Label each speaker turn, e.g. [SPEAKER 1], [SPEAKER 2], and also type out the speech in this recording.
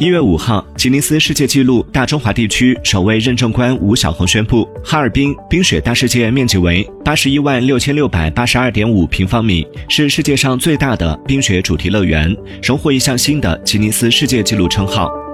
[SPEAKER 1] 一月五号吉尼斯世界纪录大中华地区首位认证官吴晓红宣布哈尔滨冰雪大世界面积为八十一万六千六百八十二点五平方米是世界上最大的冰雪主题乐园荣获一项新的吉尼斯世界纪录称号。